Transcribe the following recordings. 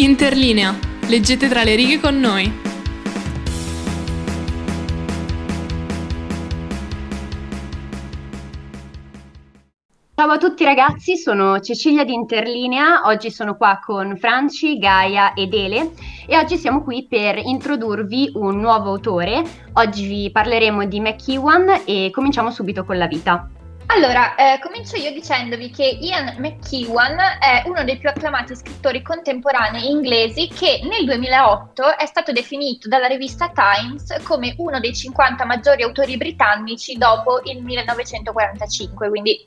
Interlinea. Leggete tra le righe con noi. Ciao a tutti ragazzi, sono Cecilia di Interlinea, oggi sono qua con Franci, Gaia ed Ele e oggi siamo qui per introdurvi un nuovo autore. Oggi vi parleremo di McEwan e cominciamo subito con la vita. Allora, eh, comincio io dicendovi che Ian McEwan è uno dei più acclamati scrittori contemporanei inglesi che nel 2008 è stato definito dalla rivista Times come uno dei 50 maggiori autori britannici dopo il 1945, quindi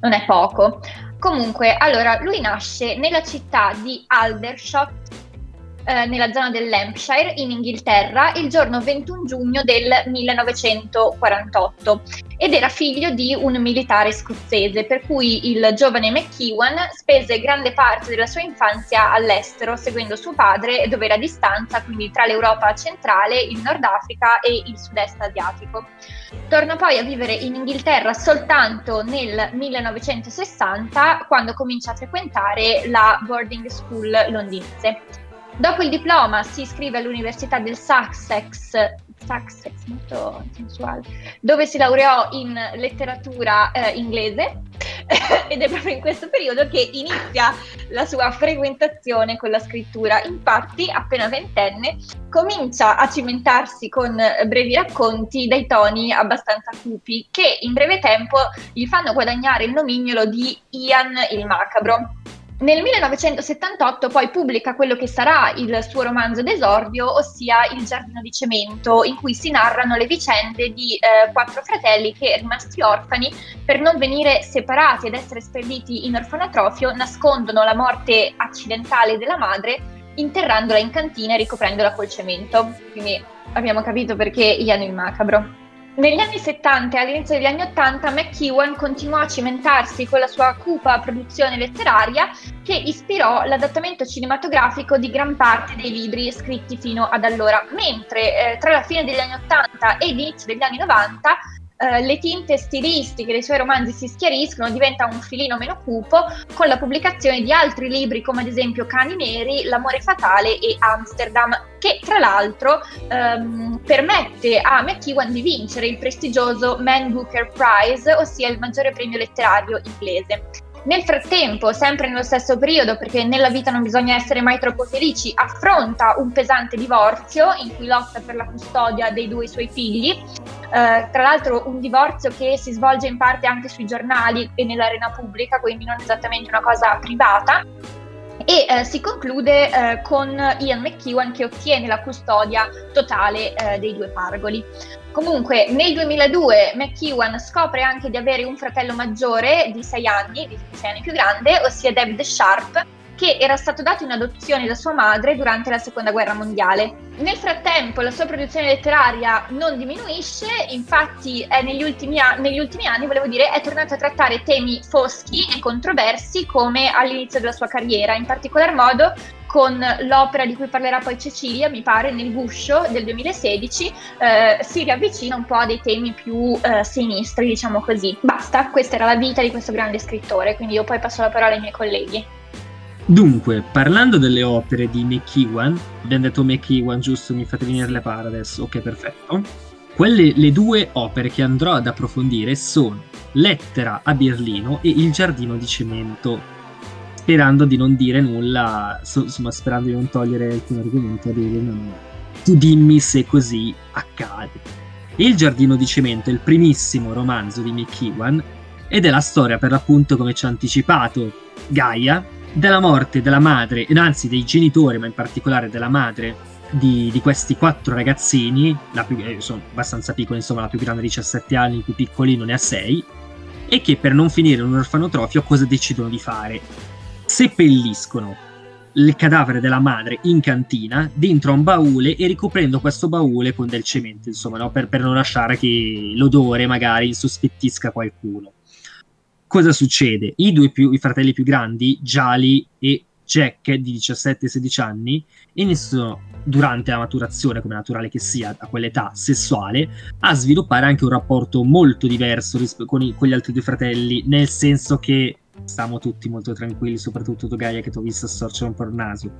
non è poco. Comunque, allora, lui nasce nella città di Aldershot, eh, nella zona del Lampshire, in Inghilterra, il giorno 21 giugno del 1948 ed era figlio di un militare scozzese, per cui il giovane McEwan spese grande parte della sua infanzia all'estero, seguendo suo padre dove era a distanza, quindi tra l'Europa centrale, il Nord Africa e il sud-est asiatico. Torna poi a vivere in Inghilterra soltanto nel 1960, quando comincia a frequentare la boarding school londinese. Dopo il diploma si iscrive all'Università del Sussex, Sussex molto sensuale, dove si laureò in letteratura eh, inglese ed è proprio in questo periodo che inizia la sua frequentazione con la scrittura. Infatti, appena ventenne, comincia a cimentarsi con brevi racconti dai toni abbastanza cupi, che in breve tempo gli fanno guadagnare il nomignolo di Ian il Macabro. Nel 1978 poi pubblica quello che sarà il suo romanzo d'esordio, ossia Il giardino di cemento, in cui si narrano le vicende di eh, quattro fratelli che, rimasti orfani, per non venire separati ed essere spediti in orfanatrofio, nascondono la morte accidentale della madre interrandola in cantina e ricoprendola col cemento. Quindi abbiamo capito perché Ian il macabro. Negli anni 70 e all'inizio degli anni 80 McEwan continuò a cimentarsi con la sua cupa produzione letteraria che ispirò l'adattamento cinematografico di gran parte dei libri scritti fino ad allora, mentre eh, tra la fine degli anni 80 e l'inizio degli anni 90 eh, le tinte stilistiche dei suoi romanzi si schiariscono, diventa un filino meno cupo con la pubblicazione di altri libri come ad esempio Cani Neri, L'amore fatale e Amsterdam, che tra l'altro ehm, permette a McEwan di vincere il prestigioso Man Booker Prize, ossia il maggiore premio letterario inglese. Nel frattempo, sempre nello stesso periodo, perché nella vita non bisogna essere mai troppo felici, affronta un pesante divorzio in cui lotta per la custodia dei due suoi figli. Eh, tra l'altro un divorzio che si svolge in parte anche sui giornali e nell'arena pubblica, quindi non esattamente una cosa privata e eh, si conclude eh, con Ian McEwan che ottiene la custodia totale eh, dei due pargoli. Comunque nel 2002 McEwan scopre anche di avere un fratello maggiore di 6 anni, di 6 anni più grande, ossia David Sharp, che era stato dato in adozione da sua madre durante la seconda guerra mondiale. Nel frattempo la sua produzione letteraria non diminuisce, infatti negli ultimi, a- negli ultimi anni, volevo dire, è tornato a trattare temi foschi e controversi come all'inizio della sua carriera, in particolar modo con l'opera di cui parlerà poi Cecilia, mi pare, nel guscio del 2016, eh, si riavvicina un po' a dei temi più eh, sinistri, diciamo così. Basta, questa era la vita di questo grande scrittore, quindi io poi passo la parola ai miei colleghi. Dunque, parlando delle opere di McEwan, abbiamo detto McEwan, giusto? Mi fate venire le pare adesso? Ok, perfetto. Quelle, le due opere che andrò ad approfondire sono Lettera a Berlino e Il giardino di cemento. Sperando di non dire nulla, insomma, sperando di non togliere alcun argomento a dire no, tu dimmi se così accade. Il giardino di cemento è il primissimo romanzo di McEwan ed è la storia, per l'appunto, come ci ha anticipato Gaia, della morte della madre, anzi dei genitori, ma in particolare della madre di, di questi quattro ragazzini, più, eh, sono abbastanza piccoli, insomma la più grande ha 17 anni, il più piccolino ne ha 6, e che per non finire in un orfanotrofio cosa decidono di fare? Seppelliscono il cadavere della madre in cantina dentro a un baule e ricoprendo questo baule con del cemento, insomma, no? per, per non lasciare che l'odore magari insospettisca qualcuno cosa succede? I due più, i fratelli più grandi, Jali e Jack, di 17 e 16 anni, iniziano durante la maturazione, come naturale che sia, a quell'età sessuale, a sviluppare anche un rapporto molto diverso risp- con, i, con, gli altri due fratelli, nel senso che stiamo tutti molto tranquilli, soprattutto tu Gaia che ti ho visto storcere un po' il naso.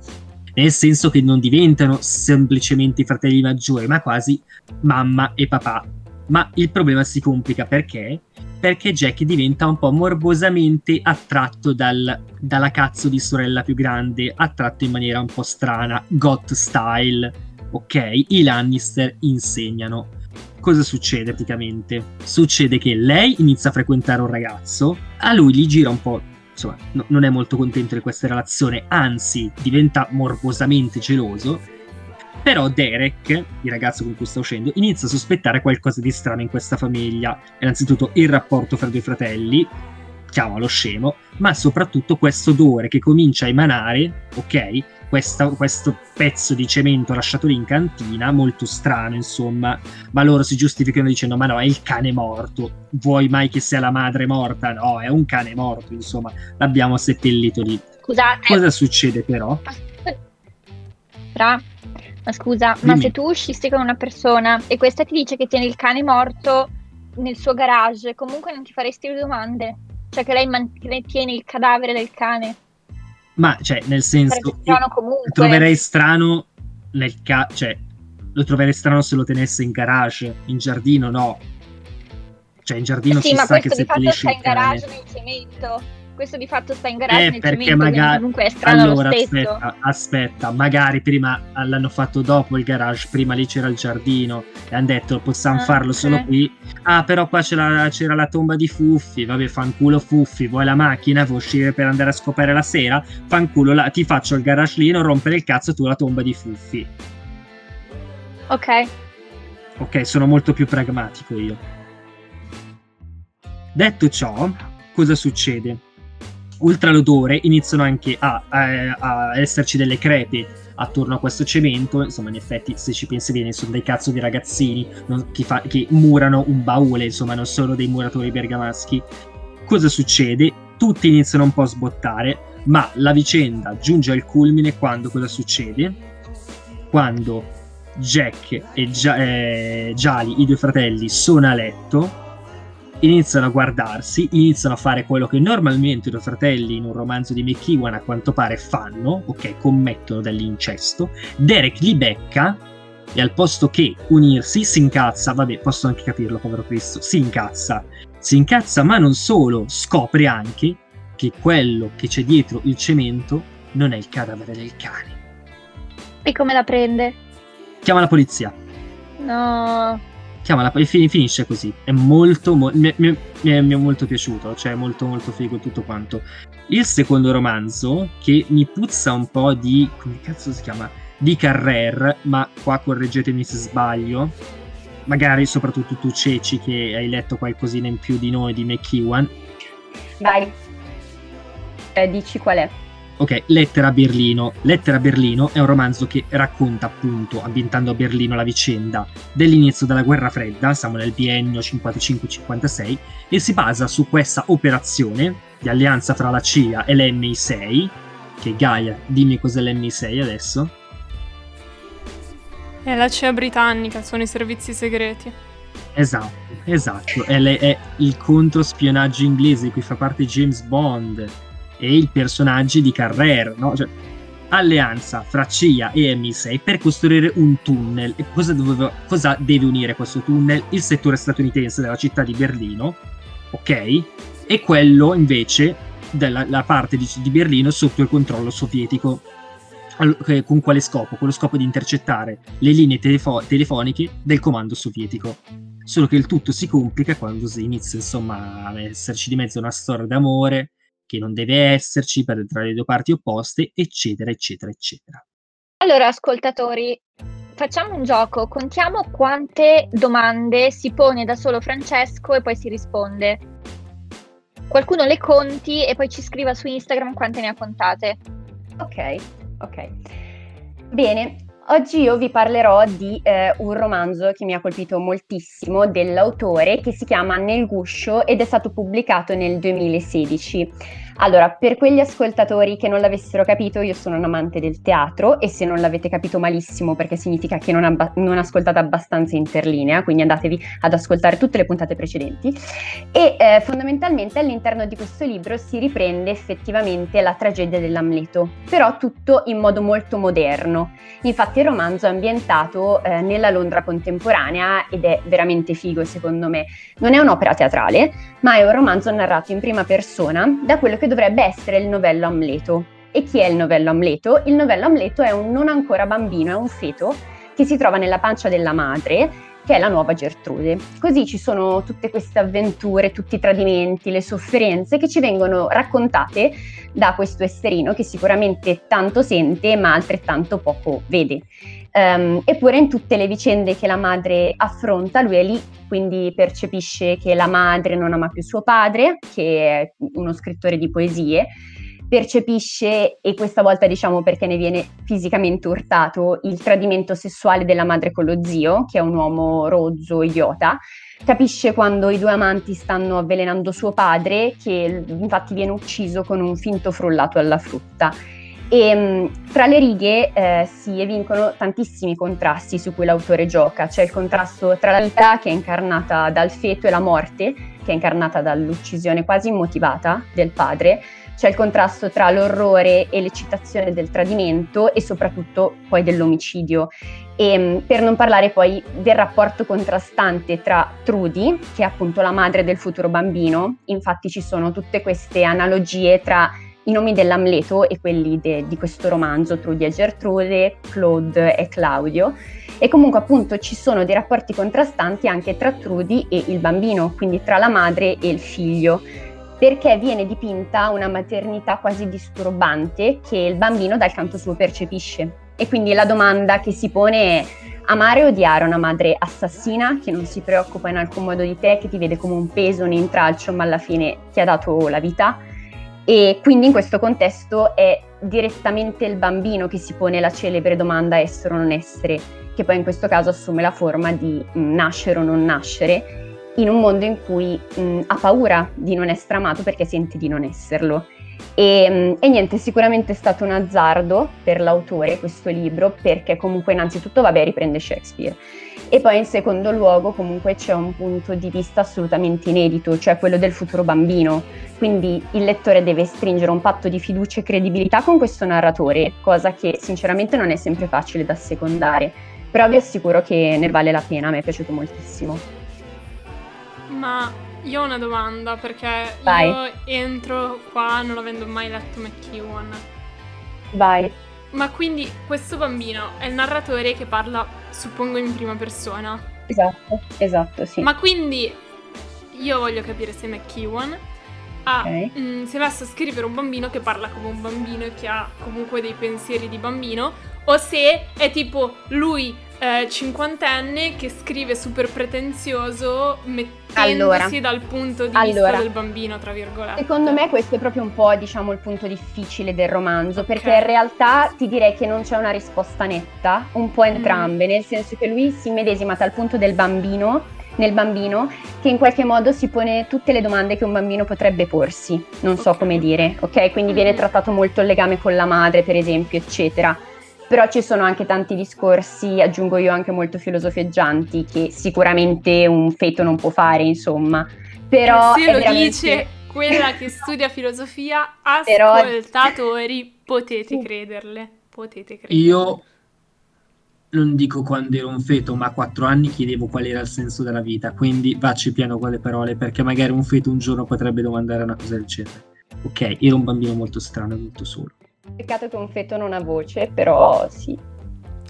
nel senso che non diventano semplicemente i fratelli maggiori, ma quasi mamma e papà. Ma il problema si complica perché? Perché Jack diventa un po' morbosamente attratto dal, dalla cazzo di sorella più grande, attratto in maniera un po' strana, got style, ok? I Lannister insegnano. Cosa succede praticamente? Succede che lei inizia a frequentare un ragazzo, a lui gli gira un po' insomma, no, non è molto contento di questa relazione, anzi diventa morbosamente geloso. Però Derek, il ragazzo con cui sta uscendo, inizia a sospettare qualcosa di strano in questa famiglia. Innanzitutto il rapporto fra i due fratelli, chiamalo scemo, ma soprattutto questo odore che comincia a emanare, ok? questa, questo pezzo di cemento lasciato lì in cantina, molto strano insomma, ma loro si giustificano dicendo ma no, è il cane morto, vuoi mai che sia la madre morta? No, è un cane morto, insomma, l'abbiamo seppellito lì. Scusate. Cosa succede però? Tra, ma scusa, Dimmi. ma se tu uscissi con una persona e questa ti dice che tiene il cane morto nel suo garage, comunque non ti faresti le domande? Cioè che lei man- tiene il cadavere del cane? Ma, cioè, nel senso, troverei strano nel caso, cioè, lo troverei strano se lo tenesse in garage, in giardino no. Cioè, in giardino sì, si sa che se Sì, sta in garage nel cemento questo di fatto sta in garage eh, perché magari comunque è strano allora aspetta, aspetta, magari prima l'hanno fatto dopo il garage, prima lì c'era il giardino e hanno detto possiamo ah, farlo okay. solo qui. Ah, però qua c'era, c'era, la tomba di Fuffi, vabbè, fanculo Fuffi, vuoi la macchina, vuoi uscire per andare a scopare la sera? Fanculo, la, ti faccio il garage lì, non rompere il cazzo tu la tomba di Fuffi. Ok. Ok, sono molto più pragmatico io. Detto ciò, cosa succede? Oltre all'odore iniziano anche a, a, a, esserci delle crepe attorno a questo cemento, insomma in effetti se ci pensi bene sono dei cazzo di ragazzini non, che, fa, che, murano un baule, insomma non solo dei muratori bergamaschi. Cosa succede? Tutti iniziano un po' a sbottare, ma la vicenda giunge al culmine quando cosa succede? Quando Jack e Gia- eh, i due fratelli, sono a letto iniziano a guardarsi, iniziano a fare quello che normalmente i due fratelli in un romanzo di McEwan a quanto pare fanno, ok, commettono dell'incesto. Derek li becca e al posto che unirsi si incazza, vabbè, posso anche capirlo, povero Cristo, si incazza. Si incazza, ma non solo, scopre anche che quello che c'è dietro il cemento non è il cadavere del cane. E come la prende? Chiama la polizia. No chiamala finisce così. È molto, mo- mi, mi, mi, è, è, molto piaciuto, cioè molto molto figo tutto quanto. Il secondo romanzo, che mi puzza un po' di... come cazzo si chiama? Di Carrer, ma qua correggetemi se sbaglio. Magari soprattutto tu Ceci che hai letto qualcosina in più di noi di McEwan. Vai. Eh, dici qual è? Ok, Lettera a Berlino. Lettera a Berlino è un romanzo che racconta appunto, ambientando a Berlino la vicenda dell'inizio della guerra fredda, siamo nel biennio 55-56, e si basa su questa operazione di alleanza fra la CIA e l'MI6, che Gaia, dimmi cos'è l'MI6 adesso. È la CIA britannica, sono i servizi segreti. Esatto, esatto, è, le, è il controspionaggio inglese di cui fa parte James Bond e i personaggi di Carrera, no? Cioè, alleanza fra CIA e MI6 per costruire un tunnel. E cosa, doveva, cosa, deve unire questo tunnel? Il settore statunitense della città di Berlino, ok? E quello invece della parte di, di Berlino sotto il controllo sovietico. Con quale scopo? Con lo scopo di intercettare le linee telefo- telefoniche del comando sovietico. Solo che il tutto si complica quando si inizia insomma a esserci di mezzo una storia d'amore, che non deve esserci per, tra le due parti opposte, eccetera, eccetera, eccetera. Allora, ascoltatori, facciamo un gioco, contiamo quante domande si pone da solo Francesco e poi si risponde. Qualcuno le conti e poi ci scriva su Instagram quante ne ha contate. Ok, ok. Bene, Oggi io vi parlerò di eh, un romanzo che mi ha colpito moltissimo dell'autore che si chiama Nel guscio ed è stato pubblicato nel 2016. Allora, per quegli ascoltatori che non l'avessero capito, io sono un amante del teatro e se non l'avete capito malissimo perché significa che non, abba- non ascoltate abbastanza interlinea, quindi andatevi ad ascoltare tutte le puntate precedenti. E eh, fondamentalmente all'interno di questo libro si riprende effettivamente la tragedia dell'Amleto, però tutto in modo molto moderno. Infatti il romanzo è ambientato eh, nella Londra contemporanea ed è veramente figo secondo me. Non è un'opera teatrale, ma è un romanzo narrato in prima persona da quello che che dovrebbe essere il novello Amleto. E chi è il novello Amleto? Il novello Amleto è un non ancora bambino, è un feto che si trova nella pancia della madre, che è la nuova Gertrude. Così ci sono tutte queste avventure, tutti i tradimenti, le sofferenze che ci vengono raccontate da questo esserino che sicuramente tanto sente ma altrettanto poco vede. Um, eppure in tutte le vicende che la madre affronta, lui è lì, quindi percepisce che la madre non ama più suo padre, che è uno scrittore di poesie, percepisce, e questa volta diciamo perché ne viene fisicamente urtato, il tradimento sessuale della madre con lo zio, che è un uomo rozzo, idiota, capisce quando i due amanti stanno avvelenando suo padre, che infatti viene ucciso con un finto frullato alla frutta e mh, tra le righe eh, si evincono tantissimi contrasti su cui l'autore gioca. C'è il contrasto tra la vita, che è incarnata dal feto, e la morte, che è incarnata dall'uccisione quasi immotivata del padre. C'è il contrasto tra l'orrore e l'eccitazione del tradimento e soprattutto poi dell'omicidio. E, mh, per non parlare poi del rapporto contrastante tra Trudy, che è appunto la madre del futuro bambino, infatti ci sono tutte queste analogie tra i nomi dell'Amleto e quelli de, di questo romanzo, Trudy e Gertrude, Claude e Claudio. E comunque appunto ci sono dei rapporti contrastanti anche tra Trudy e il bambino, quindi tra la madre e il figlio, perché viene dipinta una maternità quasi disturbante che il bambino dal canto suo percepisce. E quindi la domanda che si pone è amare o odiare una madre assassina che non si preoccupa in alcun modo di te, che ti vede come un peso, un intralcio, ma alla fine ti ha dato la vita? E quindi in questo contesto è direttamente il bambino che si pone la celebre domanda essere o non essere, che poi in questo caso assume la forma di mm, nascere o non nascere, in un mondo in cui mh, mm, ha paura di non essere amato perché sente di non esserlo. E, mm, e, niente, sicuramente è stato un azzardo per l'autore questo libro, perché comunque innanzitutto, vabbè, riprende Shakespeare. E poi in secondo luogo comunque c'è un punto di vista assolutamente inedito, cioè quello del futuro bambino. Quindi il lettore deve stringere un patto di fiducia e credibilità con questo narratore, cosa che sinceramente non è sempre facile da secondare. Però vi assicuro che ne vale la pena, me è piaciuto moltissimo. Ma io ho una domanda perché Vai. io entro qua non avendo mai letto McEwan. Vai. Ma quindi questo bambino è il narratore che parla, suppongo, in prima persona. Esatto, esatto, sì. Ma quindi io voglio capire se McEwan ha, okay. mh, si è messo a scrivere un bambino che parla come un bambino e che ha comunque dei pensieri di bambino, o se è tipo lui eh, cinquantenne che scrive super pretenzioso mettendosi allora, dal punto di allora, vista del bambino, tra virgolette. Secondo me questo è proprio un po', diciamo, il punto difficile del romanzo, okay. perché in realtà ti direi che non c'è una risposta netta, un po' entrambe, mm. nel senso che lui si medesima dal punto del bambino nel bambino che in qualche modo si pone tutte le domande che un bambino potrebbe porsi, non so okay. come dire, ok? Quindi viene mm. trattato molto il legame con la madre, per esempio, eccetera però ci sono anche tanti discorsi, aggiungo io anche molto filosofeggianti, che sicuramente un feto non può fare, insomma. Però e se lo veramente... dice quella che studia filosofia, ascoltatori, Però... potete crederle, potete crederle. Io non dico quando ero un feto, ma a quattro anni chiedevo qual era il senso della vita, quindi vacci piano con le parole, perché magari un feto un giorno potrebbe domandare una cosa del genere. Ok, ero un bambino molto strano e molto solo. Peccato che un feto non ha voce, però sì.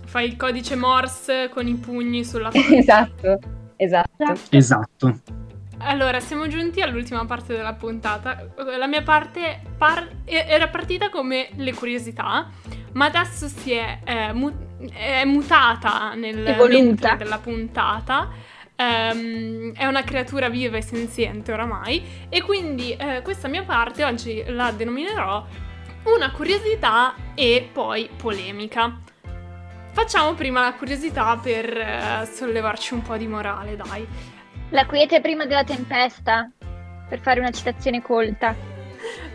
Fai il codice Morse con i pugni sulla esatto, esatto. Esatto. Allora, siamo giunti all'ultima parte della puntata. La mia parte par- era partita come le curiosità, ma adesso si è, eh, mu- è mutata nel mentre della puntata. Um, è una creatura viva e senziente oramai e quindi eh, questa mia parte oggi la denominerò una curiosità e poi polemica. Facciamo prima la curiosità per eh, sollevarci un po' di morale, dai. La quiete prima della tempesta, per fare una citazione colta.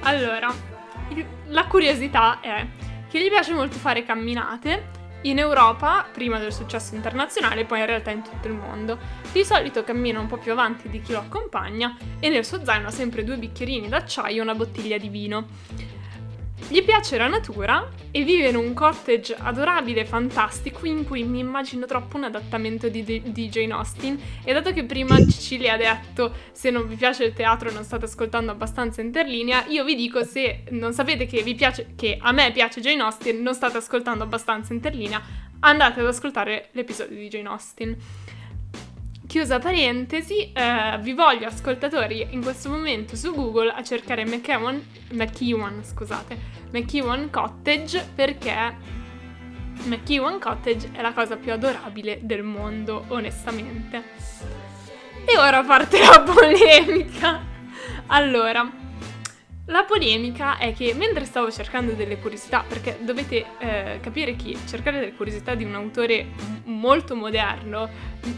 allora, la curiosità è che gli piace molto fare camminate in Europa, prima del successo internazionale, poi in realtà in tutto il mondo. Di solito cammina un po' più avanti di chi lo accompagna e nel suo zaino ha sempre due bicchierini d'acciaio e una bottiglia di vino. Gli piace la natura e vive in un cottage adorabile e fantastico in cui mi immagino troppo un adattamento di, D- di Jane Austen e dato che prima Cecilia ha detto se non vi piace il teatro non state ascoltando abbastanza interlinea, io vi dico se non sapete che, piace, che a me piace Jane Austen non state ascoltando abbastanza interlinea, andate ad ascoltare l'episodio di Jane Austen. Chiusa parentesi, eh, vi voglio ascoltatori in questo momento su Google a cercare McEwan, McEwan, scusate, McEwan Cottage perché McEwan Cottage è la cosa più adorabile del mondo, onestamente. E ora parte la polemica. Allora, la polemica è che mentre stavo cercando delle curiosità, perché dovete eh, capire che cercare delle curiosità di un autore molto moderno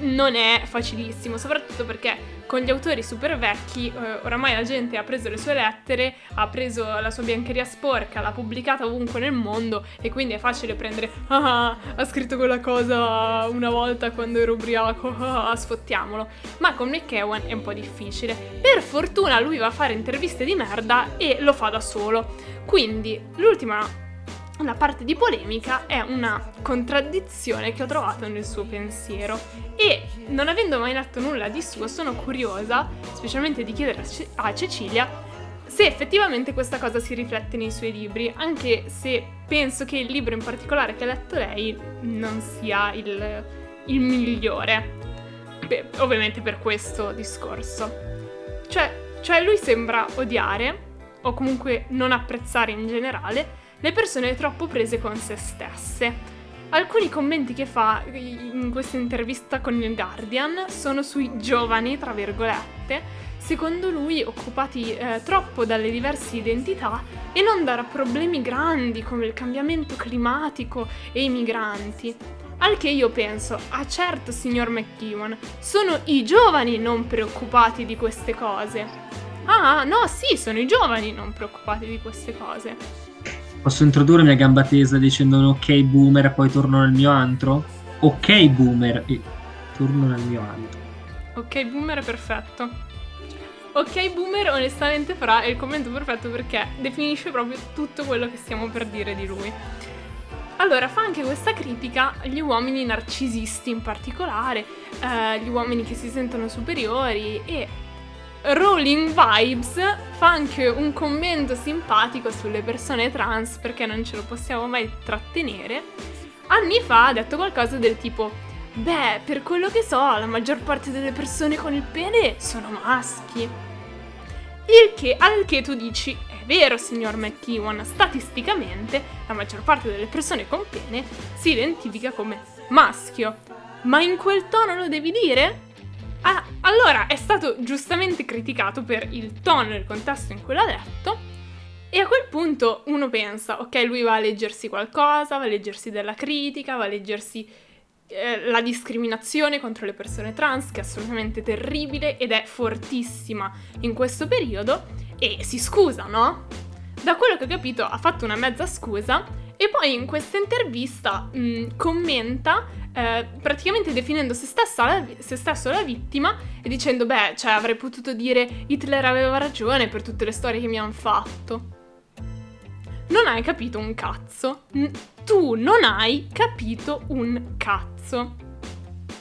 non è facilissimo, soprattutto perché con gli autori super vecchi eh, oramai la gente ha preso le sue lettere, ha preso la sua biancheria sporca, l'ha pubblicata ovunque nel mondo e quindi è facile prendere ah, ha scritto quella cosa una volta quando ero ubriaco, ah, sfottiamolo. Ma con McEwan è un po' difficile. Per fortuna lui va a fare interviste di merda e lo fa da solo. Quindi l'ultima la parte di polemica è una contraddizione che ho trovato nel suo pensiero e non avendo mai letto nulla di suo sono curiosa, specialmente di chiedere a Cecilia, se effettivamente questa cosa si riflette nei suoi libri, anche se penso che il libro in particolare che ha letto lei non sia il, il migliore, Beh, ovviamente per questo discorso. Cioè, cioè lui sembra odiare, o comunque non apprezzare in generale, le persone troppo prese con se stesse. Alcuni commenti che fa in questa intervista con il Guardian sono sui giovani, tra virgolette, secondo lui occupati eh, troppo dalle diverse identità e non da problemi grandi come il cambiamento climatico e i migranti. Al che io penso, ah certo signor McKeown, sono i giovani non preoccupati di queste cose. Ah, no, sì, sono i giovani non preoccupati di queste cose. Posso introdurmi a gamba tesa dicendo un ok boomer e poi torno nel mio antro? Ok boomer e torno nel mio antro. Ok boomer perfetto. Ok boomer onestamente farà il commento perfetto perché definisce proprio tutto quello che stiamo per dire di lui. Allora, fa anche questa critica agli uomini narcisisti in particolare, eh, gli uomini che si sentono superiori e Rolling Vibes fa anche un commento simpatico sulle persone trans perché non ce lo possiamo mai trattenere. Anni fa ha detto qualcosa del tipo: Beh, per quello che so, la maggior parte delle persone con il pene sono maschi. Il che, al che tu dici: È vero, signor McKeown, statisticamente la maggior parte delle persone con pene si identifica come maschio. Ma in quel tono lo devi dire? Ah, allora è stato giustamente criticato per il tono e il contesto in cui l'ha detto. E a quel punto uno pensa, ok, lui va a leggersi qualcosa, va a leggersi della critica, va a leggersi eh, la discriminazione contro le persone trans, che è assolutamente terribile ed è fortissima in questo periodo, e si scusa, no? Da quello che ho capito ha fatto una mezza scusa e poi in questa intervista mh, commenta eh, praticamente definendo se, stessa, se stesso la vittima e dicendo, beh, cioè avrei potuto dire Hitler aveva ragione per tutte le storie che mi hanno fatto. Non hai capito un cazzo. N- tu non hai capito un cazzo.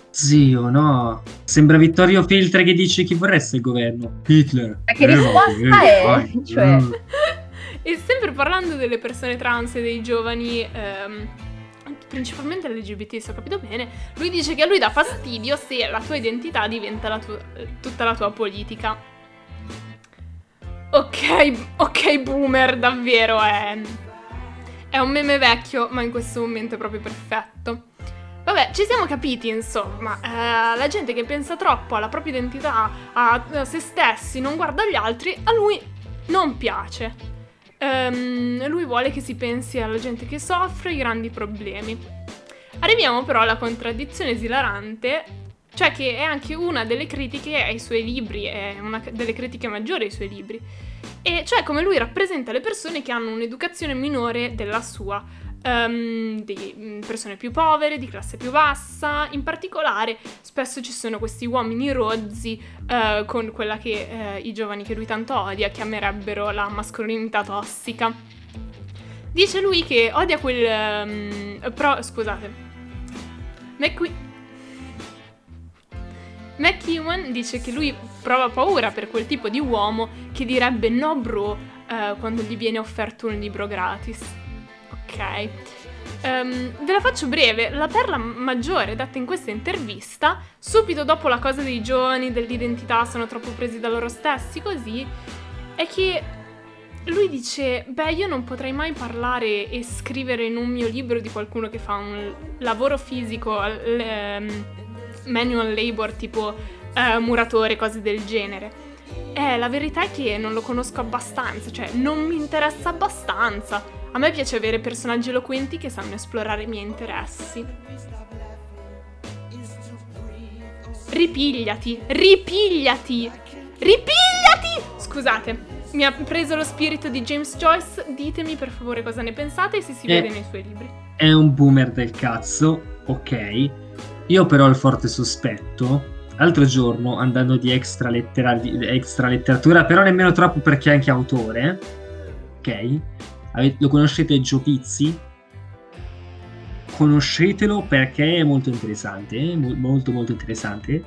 Zio, no. Sembra Vittorio Feltre che dice chi vorreste il governo. Hitler. Ma che risposta eh, è? Vai. Cioè... Mm. E sempre parlando delle persone trans e dei giovani... Ehm, principalmente LGBT, se ho capito bene, lui dice che a lui dà fastidio se la tua identità diventa la tua, tutta la tua politica. Ok, ok, boomer, davvero è. È un meme vecchio, ma in questo momento è proprio perfetto. Vabbè, ci siamo capiti, insomma. Eh, la gente che pensa troppo alla propria identità, a, a se stessi, non guarda gli altri, a lui non piace. Um, lui vuole che si pensi alla gente che soffre i grandi problemi. Arriviamo però alla contraddizione esilarante, cioè che è anche una delle critiche ai suoi libri, è una delle critiche maggiori ai suoi libri. E cioè come lui rappresenta le persone che hanno un'educazione minore della sua, um, di mm, persone più povere, di classe più bassa, in particolare spesso ci sono questi uomini rozzi uh, con quella che uh, i giovani che lui tanto odia chiamerebbero la mascolinità tossica. Dice lui che odia quel... Um, pro, scusate. McQueen... McEwan dice che lui prova paura per quel tipo di uomo che direbbe no bro uh, quando gli viene offerto un libro gratis. Ok. Um, ve la faccio breve, la perla maggiore data in questa intervista, subito dopo la cosa dei giovani, dell'identità, sono troppo presi da loro stessi, così, è che lui dice, beh io non potrei mai parlare e scrivere in un mio libro di qualcuno che fa un lavoro fisico, um, manual labor tipo uh, muratore, cose del genere. Eh, la verità è che non lo conosco abbastanza, cioè non mi interessa abbastanza. A me piace avere personaggi eloquenti che sanno esplorare i miei interessi. Ripigliati, ripigliati, ripigliati! Scusate, mi ha preso lo spirito di James Joyce. Ditemi per favore cosa ne pensate e se si è, vede nei suoi libri. È un boomer del cazzo, ok. Io però ho il forte sospetto. L'altro giorno, andando di extra, lettera, extra letteratura, però nemmeno troppo perché è anche autore, ok? Lo conoscete Gio Pizzi? Conoscetelo perché è molto interessante, molto molto interessante.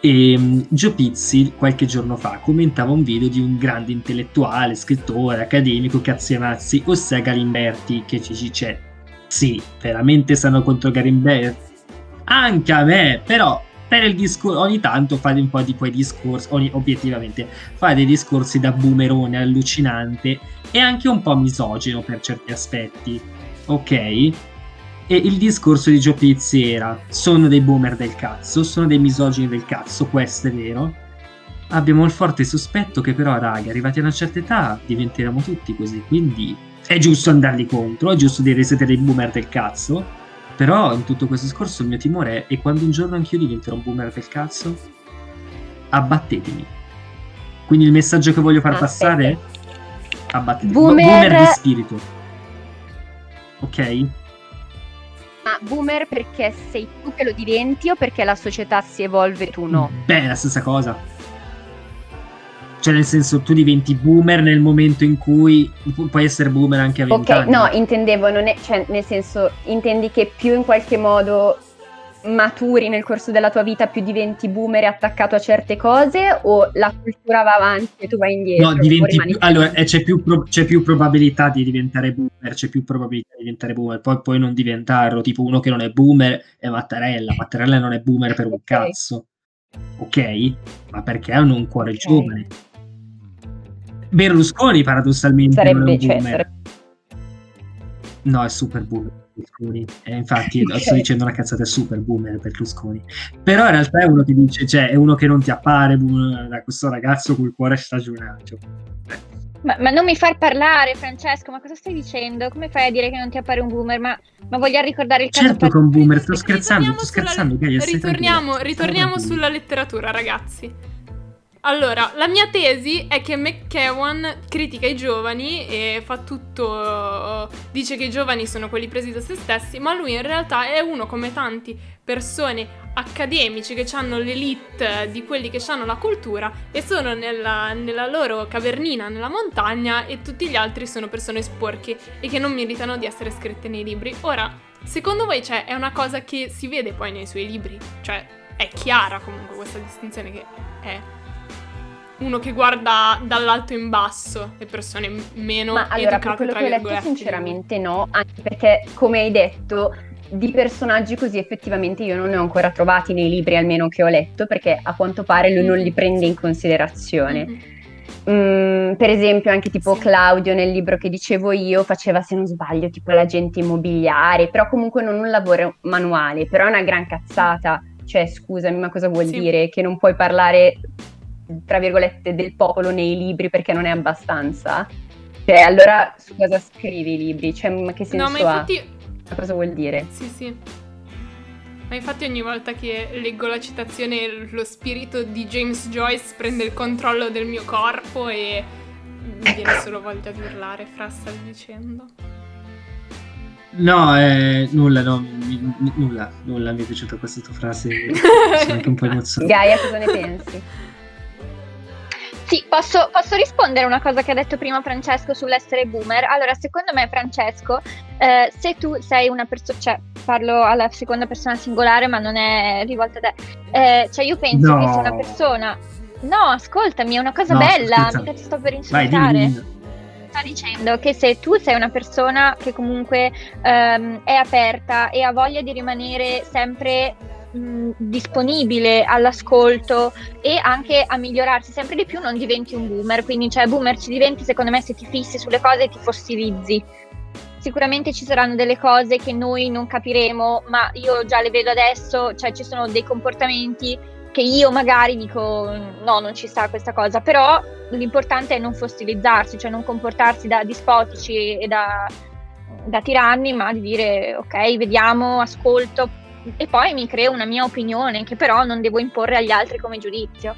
E um, Gio Pizzi qualche giorno fa commentava un video di un grande intellettuale, scrittore, accademico, cazzi e mazzi, ossia Galimberti, che ci dice sì, veramente stanno contro Galimberti. Anche a me, però per il discorso ogni tanto fate un po' di quei discorsi, ogni, obiettivamente, fate dei discorsi da boomerone allucinante e anche un po' misogino per certi aspetti, ok? E il discorso di Joe Pizzi era: sono dei boomer del cazzo, sono dei misogini del cazzo, questo è vero. Abbiamo il forte sospetto che, però, raga, arrivati a una certa età diventeremo tutti così. Quindi è giusto andarli contro, è giusto dire siete dei boomer del cazzo. Però in tutto questo discorso il mio timore è: e quando un giorno anch'io diventerò un boomer del cazzo? Abbattetemi. Quindi il messaggio che voglio far Aspetta. passare abbattetemi. Boomer... boomer di spirito. Ok? Ma boomer perché sei tu che lo diventi o perché la società si evolve e tu no? Beh, è la stessa cosa. Cioè, nel senso, tu diventi boomer nel momento in cui puoi essere boomer anche a 20 Ok, no, intendevo, non è, cioè, nel senso, intendi che più in qualche modo maturi nel corso della tua vita, più diventi boomer e attaccato a certe cose, o la cultura va avanti e tu vai indietro? No, diventi più, allora eh, c'è, più pro, c'è, più probabilità di diventare boomer, c'è più probabilità di diventare boomer, poi puoi non diventarlo, tipo uno che non è boomer è Mattarella, Mattarella non è boomer per un okay. cazzo, ok? Ma perché hanno un cuore okay. giovane. Berlusconi paradossalmente sarebbe, è cioè, boomer. Sarebbe... No, è super boomer. Berlusconi. E infatti okay. sto dicendo una cazzata super boomer Berlusconi. Però in realtà è uno che dice, cioè, è uno che non ti appare da questo ragazzo col cuore stagionato. Ma, ma, non mi far parlare, Francesco, ma cosa stai dicendo? Come fai a dire che non ti appare un boomer? Ma, ma voglio ricordare il caso Certo che un boomer, sto scherzando, sto scherzando. Le... Ritorniamo, ritorniamo sulla letteratura, ragazzi. Allora, la mia tesi è che McKeown critica i giovani e fa tutto. dice che i giovani sono quelli presi da se stessi, ma lui in realtà è uno come tanti persone accademici che hanno l'elite di quelli che hanno la cultura e sono nella, nella loro cavernina nella montagna e tutti gli altri sono persone sporche e che non meritano di essere scritte nei libri. Ora, secondo voi cioè, è una cosa che si vede poi nei suoi libri? Cioè, è chiara comunque questa distinzione che è uno che guarda dall'alto in basso le persone meno Ma allora, per quello che ho letto sinceramente no, anche perché come hai detto di personaggi così effettivamente io non ne ho ancora trovati nei libri almeno che ho letto perché a quanto pare lui non li prende in considerazione. Mm-hmm. Mm, per esempio anche tipo sì. Claudio nel libro che dicevo io faceva se non sbaglio tipo l'agente immobiliare, però comunque non un lavoro manuale, però è una gran cazzata. Cioè scusami ma cosa vuol sì. dire? Che non puoi parlare tra virgolette, del popolo nei libri perché non è abbastanza? Cioè, allora su cosa scrivi i libri? Cioè, ma che senso no, ma infatti... ha? Cosa vuol dire? Sì, sì. Ma infatti ogni volta che leggo la citazione lo spirito di James Joyce prende il controllo del mio corpo e mi viene solo voglia di urlare, Fra stavi dicendo. No, eh, nulla, no, mi, mi, nulla, nulla, mi è piaciuta questa tua frase, sono anche un po' emozionato. Gaia, cosa ne pensi? Posso, posso, rispondere a una cosa che ha detto prima Francesco sull'essere boomer. Allora, secondo me, Francesco, eh, se tu sei una persona, cioè parlo alla seconda persona singolare, ma non è rivolta a te, eh, cioè io penso no. che se una persona... No, ascoltami, è una cosa no, bella, mica ti sto per insultare. Vai, dimmi, dimmi. Dicendo che se tu sei una persona che comunque ehm, è aperta e ha voglia di rimanere sempre disponibile all'ascolto e anche a migliorarsi sempre di più non diventi un boomer. Quindi cioè boomer ci diventi secondo me se ti fissi sulle cose e ti fossilizzi. Sicuramente ci saranno delle cose che noi non capiremo ma io già le vedo adesso cioè ci sono dei comportamenti che io magari dico no non ci sta questa cosa però l'importante è non fossilizzarsi cioè non comportarsi da dispotici e da da tiranni, ma di dire ok, vediamo, ascolto, e poi mi creo una mia opinione che però non devo imporre agli altri come giudizio.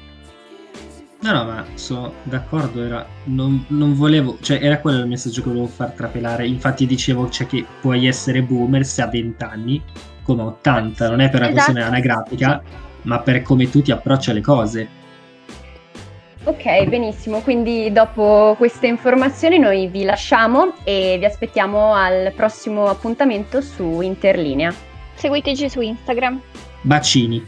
No, no, ma sono d'accordo, era, non, non, volevo, cioè era quello il messaggio che volevo far trapelare, infatti dicevo cioè, che puoi essere boomer se a 20 anni, come a 80, non è per una esatto. questione anagrafica, ma per come tu ti approcci alle cose. Ok, benissimo, quindi dopo queste informazioni noi vi lasciamo e vi aspettiamo al prossimo appuntamento su Interlinea. Seguiteci su Instagram. Bacini.